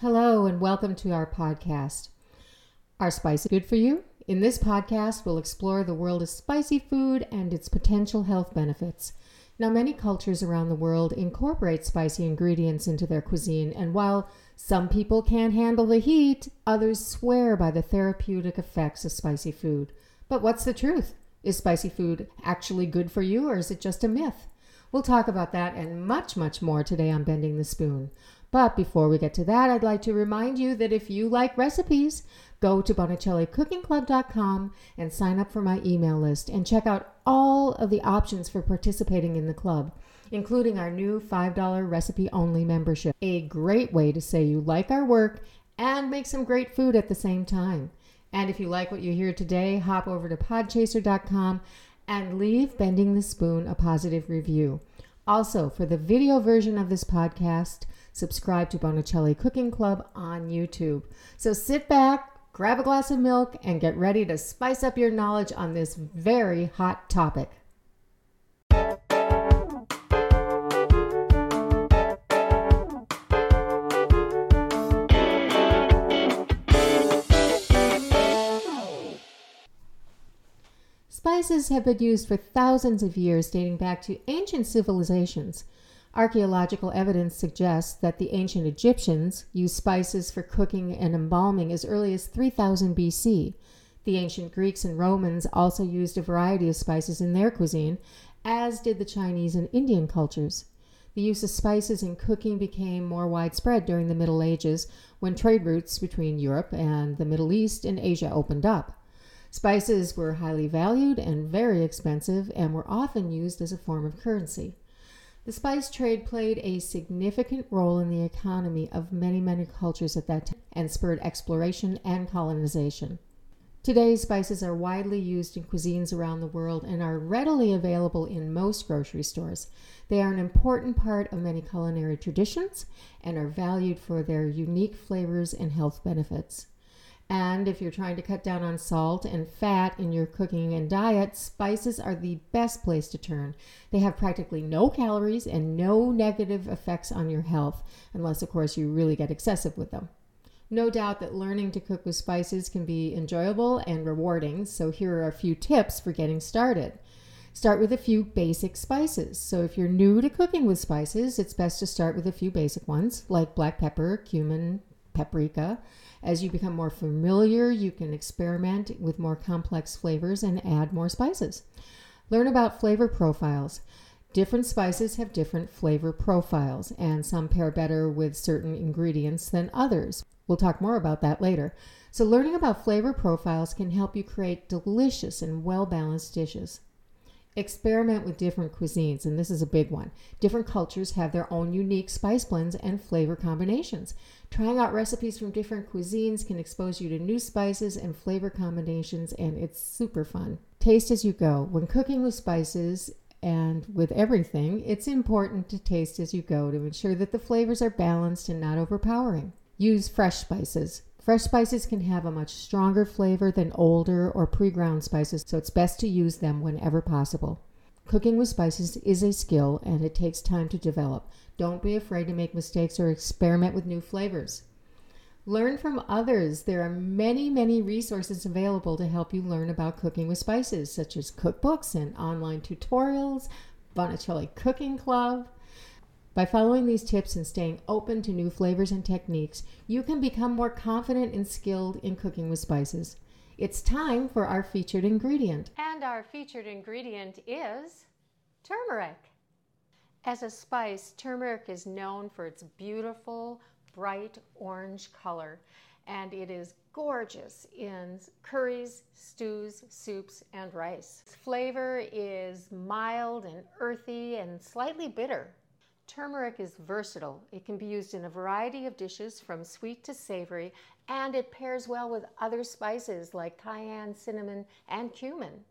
Hello, and welcome to our podcast. Are spices good for you? In this podcast, we'll explore the world of spicy food and its potential health benefits. Now, many cultures around the world incorporate spicy ingredients into their cuisine, and while some people can't handle the heat, others swear by the therapeutic effects of spicy food. But what's the truth? Is spicy food actually good for you, or is it just a myth? We'll talk about that and much, much more today on Bending the Spoon. But before we get to that, I'd like to remind you that if you like recipes, go to BonicelliCookingClub.com and sign up for my email list and check out all of the options for participating in the club, including our new $5 recipe only membership. A great way to say you like our work and make some great food at the same time. And if you like what you hear today, hop over to podchaser.com and leave Bending the Spoon a positive review. Also, for the video version of this podcast, subscribe to Bonicelli Cooking Club on YouTube. So sit back, grab a glass of milk, and get ready to spice up your knowledge on this very hot topic. Spices have been used for thousands of years, dating back to ancient civilizations. Archaeological evidence suggests that the ancient Egyptians used spices for cooking and embalming as early as 3000 BC. The ancient Greeks and Romans also used a variety of spices in their cuisine, as did the Chinese and Indian cultures. The use of spices in cooking became more widespread during the Middle Ages when trade routes between Europe and the Middle East and Asia opened up. Spices were highly valued and very expensive and were often used as a form of currency. The spice trade played a significant role in the economy of many, many cultures at that time and spurred exploration and colonization. Today, spices are widely used in cuisines around the world and are readily available in most grocery stores. They are an important part of many culinary traditions and are valued for their unique flavors and health benefits. And if you're trying to cut down on salt and fat in your cooking and diet, spices are the best place to turn. They have practically no calories and no negative effects on your health, unless, of course, you really get excessive with them. No doubt that learning to cook with spices can be enjoyable and rewarding, so here are a few tips for getting started. Start with a few basic spices. So, if you're new to cooking with spices, it's best to start with a few basic ones like black pepper, cumin, paprika. As you become more familiar, you can experiment with more complex flavors and add more spices. Learn about flavor profiles. Different spices have different flavor profiles, and some pair better with certain ingredients than others. We'll talk more about that later. So, learning about flavor profiles can help you create delicious and well balanced dishes. Experiment with different cuisines, and this is a big one. Different cultures have their own unique spice blends and flavor combinations. Trying out recipes from different cuisines can expose you to new spices and flavor combinations, and it's super fun. Taste as you go. When cooking with spices and with everything, it's important to taste as you go to ensure that the flavors are balanced and not overpowering. Use fresh spices. Fresh spices can have a much stronger flavor than older or pre ground spices, so it's best to use them whenever possible. Cooking with spices is a skill and it takes time to develop. Don't be afraid to make mistakes or experiment with new flavors. Learn from others. There are many, many resources available to help you learn about cooking with spices, such as cookbooks and online tutorials, Bonicelli Cooking Club. By following these tips and staying open to new flavors and techniques, you can become more confident and skilled in cooking with spices. It's time for our featured ingredient. And our featured ingredient is turmeric. As a spice, turmeric is known for its beautiful, bright orange color, and it is gorgeous in curries, stews, soups, and rice. Its flavor is mild and earthy and slightly bitter. Turmeric is versatile. It can be used in a variety of dishes from sweet to savory, and it pairs well with other spices like cayenne, cinnamon, and cumin.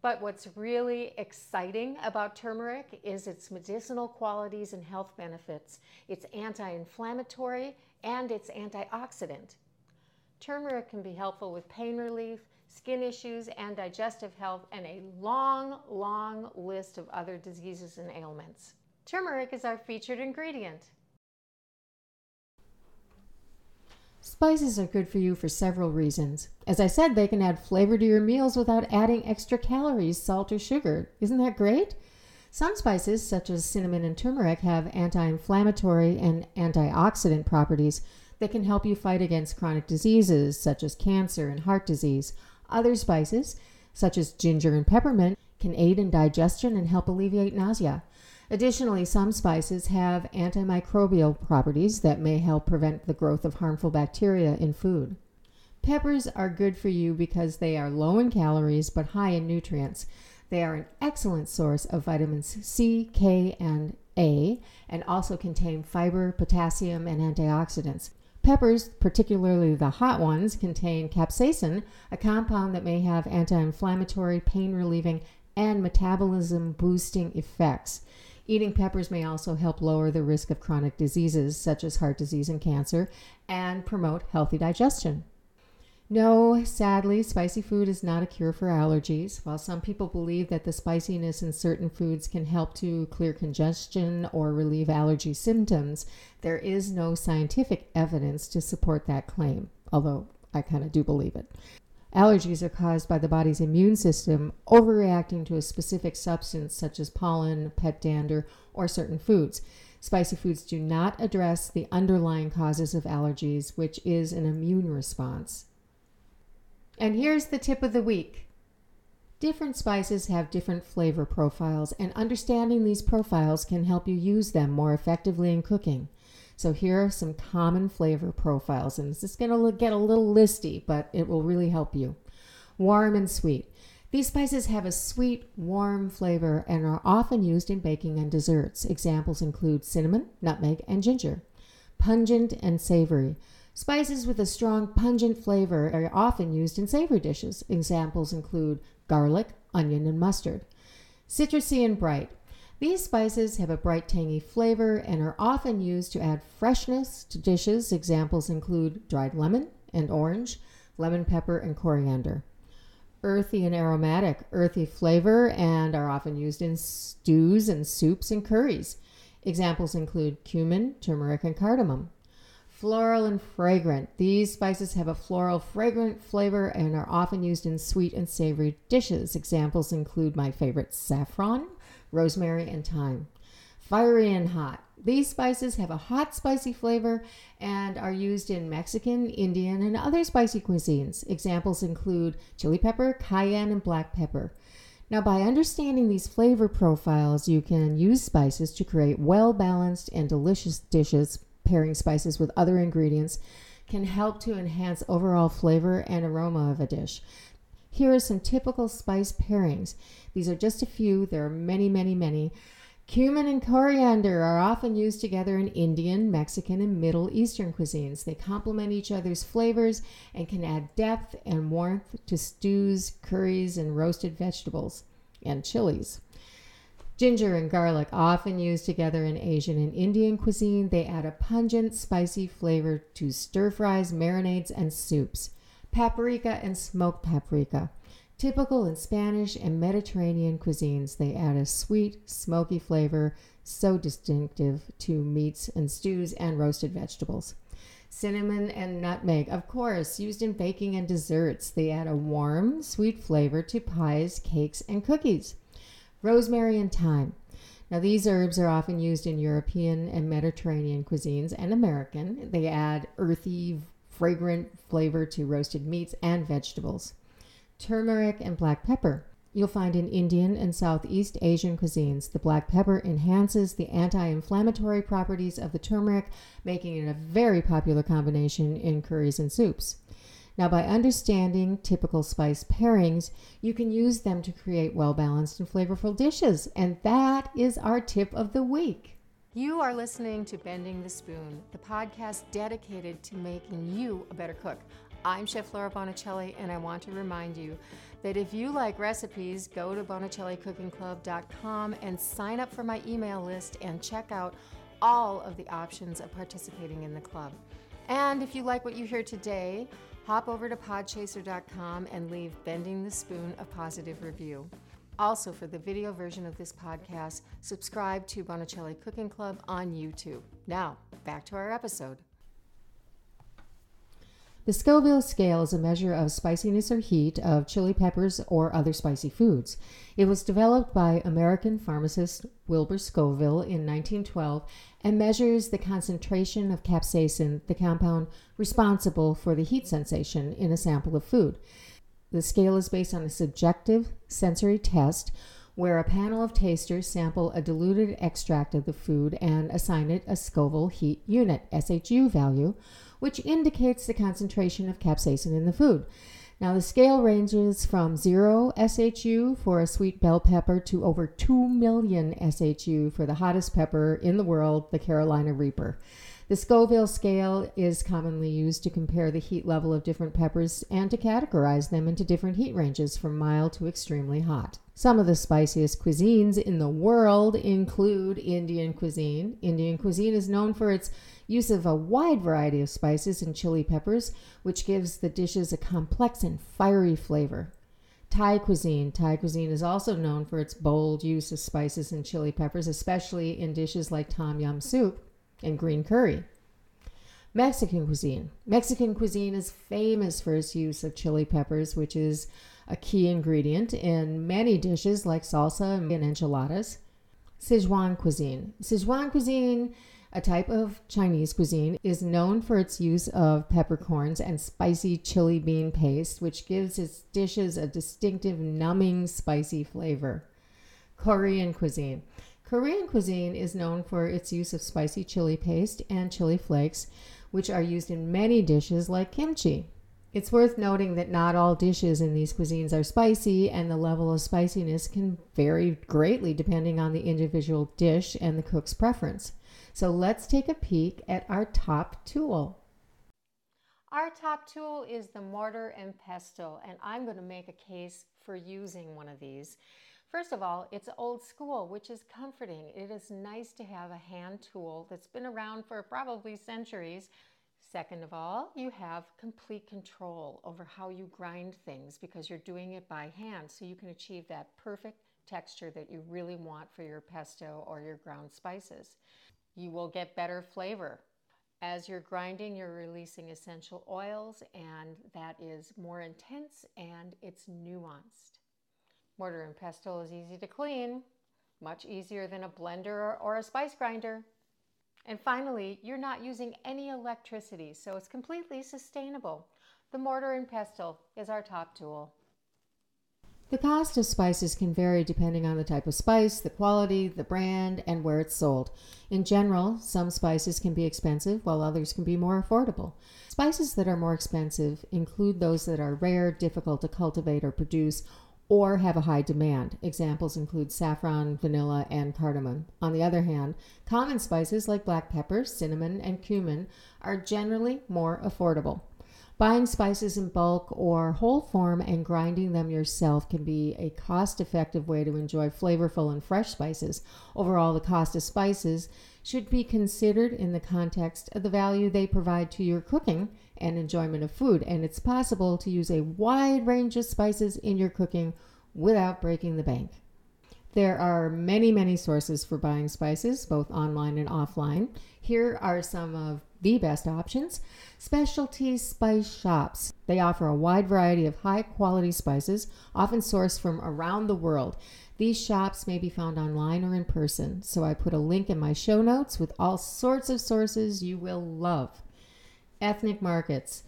But what's really exciting about turmeric is its medicinal qualities and health benefits. It's anti inflammatory and it's antioxidant. Turmeric can be helpful with pain relief, skin issues, and digestive health, and a long, long list of other diseases and ailments. Turmeric is our featured ingredient. Spices are good for you for several reasons. As I said, they can add flavor to your meals without adding extra calories, salt, or sugar. Isn't that great? Some spices, such as cinnamon and turmeric, have anti inflammatory and antioxidant properties that can help you fight against chronic diseases such as cancer and heart disease. Other spices, such as ginger and peppermint, can aid in digestion and help alleviate nausea. Additionally, some spices have antimicrobial properties that may help prevent the growth of harmful bacteria in food. Peppers are good for you because they are low in calories but high in nutrients. They are an excellent source of vitamins C, K, and A, and also contain fiber, potassium, and antioxidants. Peppers, particularly the hot ones, contain capsaicin, a compound that may have anti inflammatory, pain relieving, and metabolism boosting effects. Eating peppers may also help lower the risk of chronic diseases such as heart disease and cancer and promote healthy digestion. No, sadly, spicy food is not a cure for allergies. While some people believe that the spiciness in certain foods can help to clear congestion or relieve allergy symptoms, there is no scientific evidence to support that claim, although I kind of do believe it. Allergies are caused by the body's immune system overreacting to a specific substance such as pollen, pet dander, or certain foods. Spicy foods do not address the underlying causes of allergies, which is an immune response. And here's the tip of the week. Different spices have different flavor profiles, and understanding these profiles can help you use them more effectively in cooking. So here are some common flavor profiles, and this is going to get a little listy, but it will really help you. Warm and sweet. These spices have a sweet, warm flavor and are often used in baking and desserts. Examples include cinnamon, nutmeg, and ginger. Pungent and savory. Spices with a strong pungent flavor are often used in savory dishes. Examples include garlic, onion, and mustard. Citrusy and bright. These spices have a bright, tangy flavor and are often used to add freshness to dishes. Examples include dried lemon and orange, lemon pepper, and coriander. Earthy and aromatic, earthy flavor, and are often used in stews and soups and curries. Examples include cumin, turmeric, and cardamom. Floral and fragrant. These spices have a floral, fragrant flavor and are often used in sweet and savory dishes. Examples include my favorite saffron, rosemary, and thyme. Fiery and hot. These spices have a hot, spicy flavor and are used in Mexican, Indian, and other spicy cuisines. Examples include chili pepper, cayenne, and black pepper. Now, by understanding these flavor profiles, you can use spices to create well balanced and delicious dishes. Pairing spices with other ingredients can help to enhance overall flavor and aroma of a dish. Here are some typical spice pairings. These are just a few, there are many, many, many. Cumin and coriander are often used together in Indian, Mexican, and Middle Eastern cuisines. They complement each other's flavors and can add depth and warmth to stews, curries, and roasted vegetables and chilies. Ginger and garlic, often used together in Asian and Indian cuisine, they add a pungent, spicy flavor to stir fries, marinades, and soups paprika and smoked paprika. Typical in Spanish and Mediterranean cuisines, they add a sweet, smoky flavor so distinctive to meats and stews and roasted vegetables. Cinnamon and nutmeg, of course, used in baking and desserts. They add a warm, sweet flavor to pies, cakes, and cookies. Rosemary and thyme. Now, these herbs are often used in European and Mediterranean cuisines and American. They add earthy, fragrant flavor to roasted meats and vegetables. Turmeric and black pepper. You'll find in Indian and Southeast Asian cuisines, the black pepper enhances the anti inflammatory properties of the turmeric, making it a very popular combination in curries and soups. Now, by understanding typical spice pairings, you can use them to create well balanced and flavorful dishes. And that is our tip of the week. You are listening to Bending the Spoon, the podcast dedicated to making you a better cook. I'm Chef Laura Bonicelli, and I want to remind you that if you like recipes, go to bonicellicookingclub.com and sign up for my email list and check out all of the options of participating in the club. And if you like what you hear today, hop over to podchaser.com and leave Bending the Spoon a positive review. Also, for the video version of this podcast, subscribe to Bonicelli Cooking Club on YouTube. Now, back to our episode. The Scoville scale is a measure of spiciness or heat of chili peppers or other spicy foods. It was developed by American pharmacist Wilbur Scoville in 1912 and measures the concentration of capsaicin, the compound responsible for the heat sensation in a sample of food. The scale is based on a subjective sensory test where a panel of tasters sample a diluted extract of the food and assign it a Scoville heat unit, SHU value, which indicates the concentration of capsaicin in the food. Now, the scale ranges from 0 SHU for a sweet bell pepper to over 2 million SHU for the hottest pepper in the world, the Carolina Reaper. The Scoville scale is commonly used to compare the heat level of different peppers and to categorize them into different heat ranges from mild to extremely hot. Some of the spiciest cuisines in the world include Indian cuisine. Indian cuisine is known for its use of a wide variety of spices and chili peppers, which gives the dishes a complex and fiery flavor. Thai cuisine. Thai cuisine is also known for its bold use of spices and chili peppers, especially in dishes like tom yum soup and green curry. Mexican cuisine. Mexican cuisine is famous for its use of chili peppers, which is a key ingredient in many dishes like salsa and enchiladas. Sichuan cuisine. Sichuan cuisine, a type of Chinese cuisine, is known for its use of peppercorns and spicy chili bean paste, which gives its dishes a distinctive numbing spicy flavor. Korean cuisine. Korean cuisine is known for its use of spicy chili paste and chili flakes, which are used in many dishes like kimchi. It's worth noting that not all dishes in these cuisines are spicy, and the level of spiciness can vary greatly depending on the individual dish and the cook's preference. So let's take a peek at our top tool. Our top tool is the mortar and pestle, and I'm going to make a case for using one of these. First of all, it's old school, which is comforting. It is nice to have a hand tool that's been around for probably centuries. Second of all, you have complete control over how you grind things because you're doing it by hand, so you can achieve that perfect texture that you really want for your pesto or your ground spices. You will get better flavor. As you're grinding, you're releasing essential oils, and that is more intense and it's nuanced. Mortar and pestle is easy to clean, much easier than a blender or a spice grinder. And finally, you're not using any electricity, so it's completely sustainable. The mortar and pestle is our top tool. The cost of spices can vary depending on the type of spice, the quality, the brand, and where it's sold. In general, some spices can be expensive while others can be more affordable. Spices that are more expensive include those that are rare, difficult to cultivate or produce, or have a high demand. Examples include saffron, vanilla, and cardamom. On the other hand, common spices like black pepper, cinnamon, and cumin are generally more affordable. Buying spices in bulk or whole form and grinding them yourself can be a cost effective way to enjoy flavorful and fresh spices. Overall, the cost of spices should be considered in the context of the value they provide to your cooking and enjoyment of food. And it's possible to use a wide range of spices in your cooking without breaking the bank. There are many, many sources for buying spices, both online and offline. Here are some of the best options specialty spice shops. They offer a wide variety of high quality spices, often sourced from around the world. These shops may be found online or in person, so I put a link in my show notes with all sorts of sources you will love ethnic markets.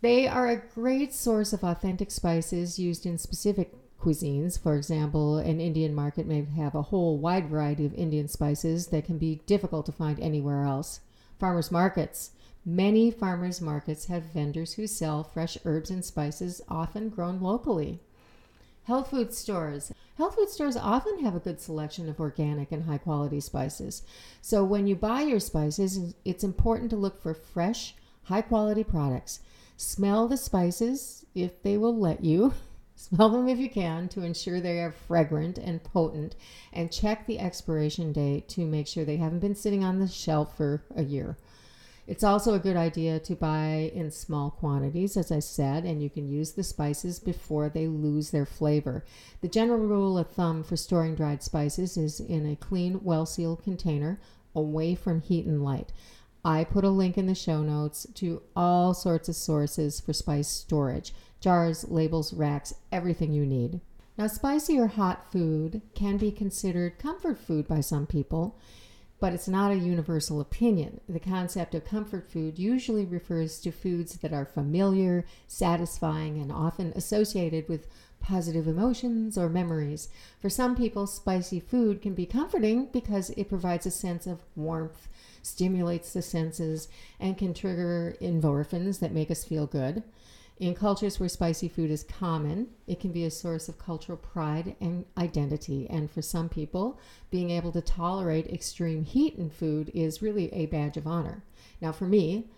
They are a great source of authentic spices used in specific cuisines. For example, an Indian market may have a whole wide variety of Indian spices that can be difficult to find anywhere else. Farmers markets. Many farmers markets have vendors who sell fresh herbs and spices, often grown locally. Health food stores. Health food stores often have a good selection of organic and high quality spices. So when you buy your spices, it's important to look for fresh, high quality products. Smell the spices if they will let you. Smell them if you can to ensure they are fragrant and potent, and check the expiration date to make sure they haven't been sitting on the shelf for a year. It's also a good idea to buy in small quantities, as I said, and you can use the spices before they lose their flavor. The general rule of thumb for storing dried spices is in a clean, well sealed container away from heat and light. I put a link in the show notes to all sorts of sources for spice storage jars, labels, racks, everything you need. Now, spicy or hot food can be considered comfort food by some people, but it's not a universal opinion. The concept of comfort food usually refers to foods that are familiar, satisfying, and often associated with positive emotions or memories. For some people, spicy food can be comforting because it provides a sense of warmth, stimulates the senses, and can trigger endorphins that make us feel good. In cultures where spicy food is common, it can be a source of cultural pride and identity. And for some people, being able to tolerate extreme heat in food is really a badge of honor. Now, for me,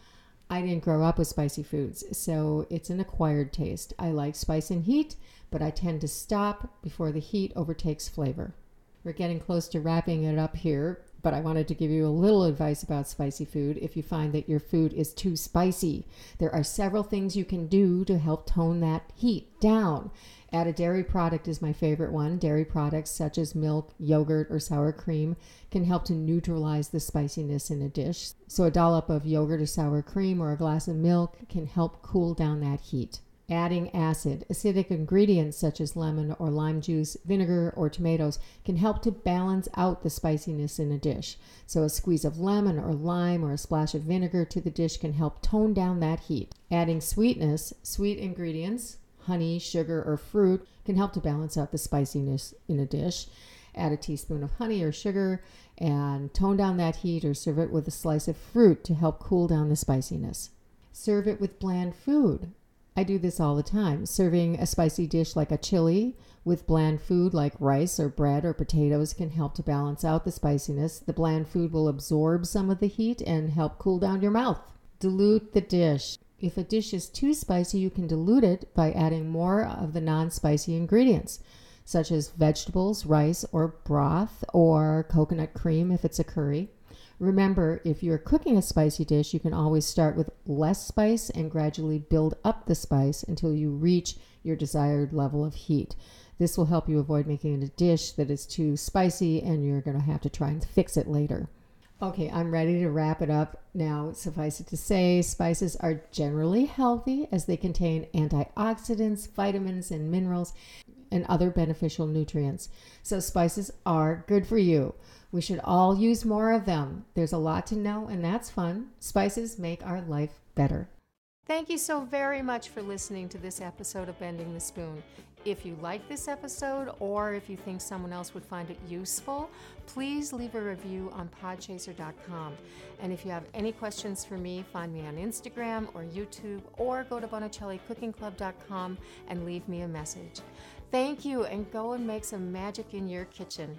I didn't grow up with spicy foods, so it's an acquired taste. I like spice and heat, but I tend to stop before the heat overtakes flavor. We're getting close to wrapping it up here, but I wanted to give you a little advice about spicy food if you find that your food is too spicy. There are several things you can do to help tone that heat down. Add a dairy product is my favorite one. Dairy products such as milk, yogurt, or sour cream can help to neutralize the spiciness in a dish. So, a dollop of yogurt or sour cream or a glass of milk can help cool down that heat adding acid. Acidic ingredients such as lemon or lime juice, vinegar, or tomatoes can help to balance out the spiciness in a dish. So, a squeeze of lemon or lime or a splash of vinegar to the dish can help tone down that heat. Adding sweetness, sweet ingredients, honey, sugar, or fruit can help to balance out the spiciness in a dish. Add a teaspoon of honey or sugar and tone down that heat or serve it with a slice of fruit to help cool down the spiciness. Serve it with bland food. I do this all the time, serving a spicy dish like a chili with bland food like rice or bread or potatoes can help to balance out the spiciness. The bland food will absorb some of the heat and help cool down your mouth. Dilute the dish. If a dish is too spicy, you can dilute it by adding more of the non spicy ingredients, such as vegetables, rice, or broth, or coconut cream if it's a curry. Remember, if you're cooking a spicy dish, you can always start with less spice and gradually build up the spice until you reach your desired level of heat. This will help you avoid making a dish that is too spicy and you're going to have to try and fix it later. Okay, I'm ready to wrap it up. Now, suffice it to say, spices are generally healthy as they contain antioxidants, vitamins, and minerals, and other beneficial nutrients. So, spices are good for you. We should all use more of them. There's a lot to know, and that's fun. Spices make our life better. Thank you so very much for listening to this episode of Bending the Spoon. If you like this episode or if you think someone else would find it useful, please leave a review on podchaser.com. And if you have any questions for me, find me on Instagram or YouTube or go to bonicellicookingclub.com and leave me a message. Thank you and go and make some magic in your kitchen.